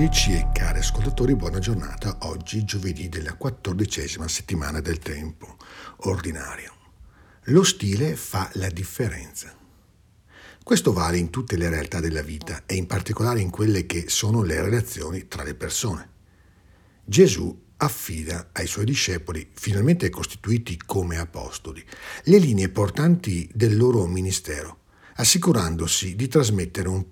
ascoltatrici e cari ascoltatori, buona giornata. Oggi giovedì della quattordicesima settimana del tempo ordinario. Lo stile fa la differenza. Questo vale in tutte le realtà della vita e in particolare in quelle che sono le relazioni tra le persone. Gesù affida ai suoi discepoli, finalmente costituiti come apostoli, le linee portanti del loro ministero assicurandosi di trasmettere un,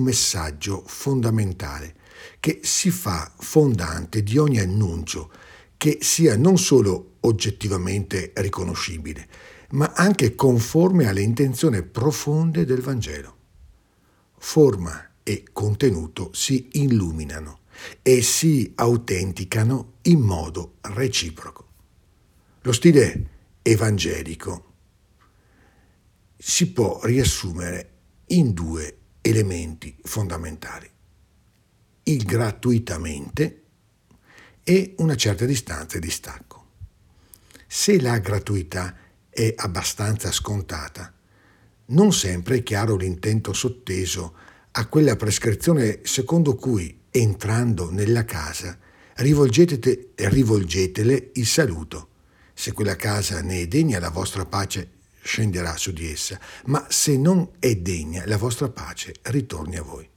messaggio fondamentale che si fa fondante di ogni annuncio che sia non solo oggettivamente riconoscibile, ma anche conforme alle intenzioni profonde del Vangelo. Forma e contenuto si illuminano e si autenticano in modo reciproco. Lo stile evangelico si può riassumere in due elementi fondamentali. Il gratuitamente e una certa distanza di stacco. Se la gratuità è abbastanza scontata, non sempre è chiaro l'intento sotteso a quella prescrizione secondo cui, entrando nella casa, rivolgetele, rivolgetele il saluto. Se quella casa ne è degna, la vostra pace scenderà su di essa, ma se non è degna, la vostra pace ritorni a voi.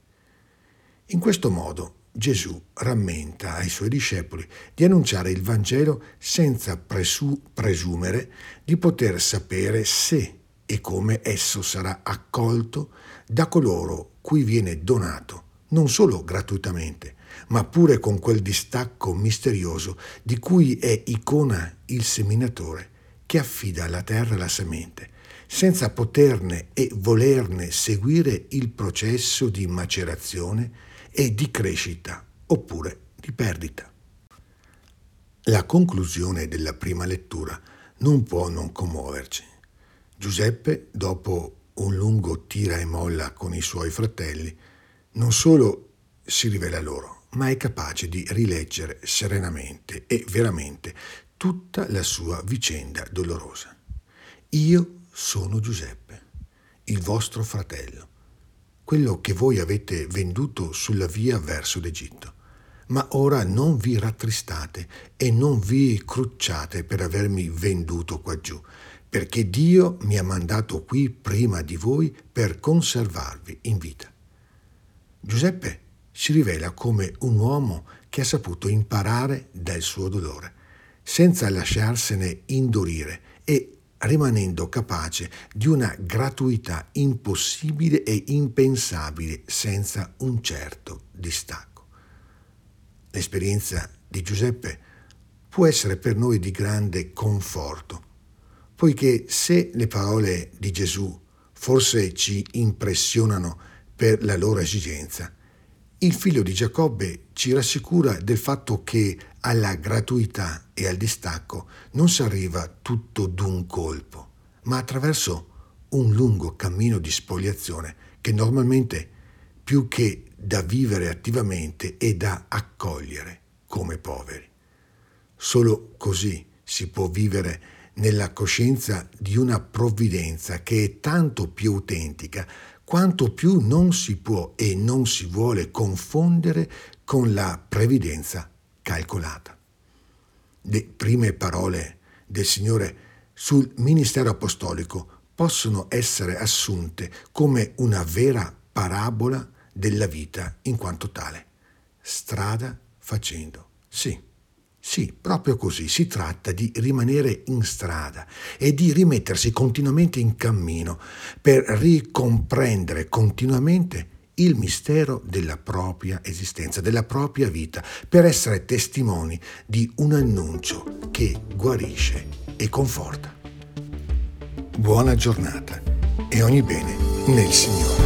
In questo modo Gesù rammenta ai suoi discepoli di annunciare il Vangelo senza presu- presumere di poter sapere se e come esso sarà accolto da coloro cui viene donato, non solo gratuitamente, ma pure con quel distacco misterioso di cui è icona il seminatore che affida alla terra la semente, senza poterne e volerne seguire il processo di macerazione e di crescita oppure di perdita. La conclusione della prima lettura non può non commuoverci. Giuseppe, dopo un lungo tira e molla con i suoi fratelli, non solo si rivela loro, ma è capace di rileggere serenamente e veramente tutta la sua vicenda dolorosa. Io sono Giuseppe, il vostro fratello, quello che voi avete venduto sulla via verso l'Egitto. Ma ora non vi rattristate e non vi crucciate per avermi venduto qua giù, perché Dio mi ha mandato qui prima di voi per conservarvi in vita. Giuseppe si rivela come un uomo che ha saputo imparare dal suo dolore senza lasciarsene indurire e rimanendo capace di una gratuità impossibile e impensabile senza un certo distacco. L'esperienza di Giuseppe può essere per noi di grande conforto, poiché se le parole di Gesù forse ci impressionano per la loro esigenza, il figlio di Giacobbe ci rassicura del fatto che alla gratuità e al distacco non si arriva tutto d'un colpo, ma attraverso un lungo cammino di spoliazione che normalmente più che da vivere attivamente è da accogliere come poveri. Solo così si può vivere nella coscienza di una provvidenza che è tanto più autentica quanto più non si può e non si vuole confondere con la previdenza calcolata. Le prime parole del Signore sul ministero apostolico possono essere assunte come una vera parabola della vita in quanto tale. Strada facendo. Sì sì, proprio così, si tratta di rimanere in strada e di rimettersi continuamente in cammino per ricomprendere continuamente il mistero della propria esistenza, della propria vita, per essere testimoni di un annuncio che guarisce e conforta. Buona giornata e ogni bene nel Signore.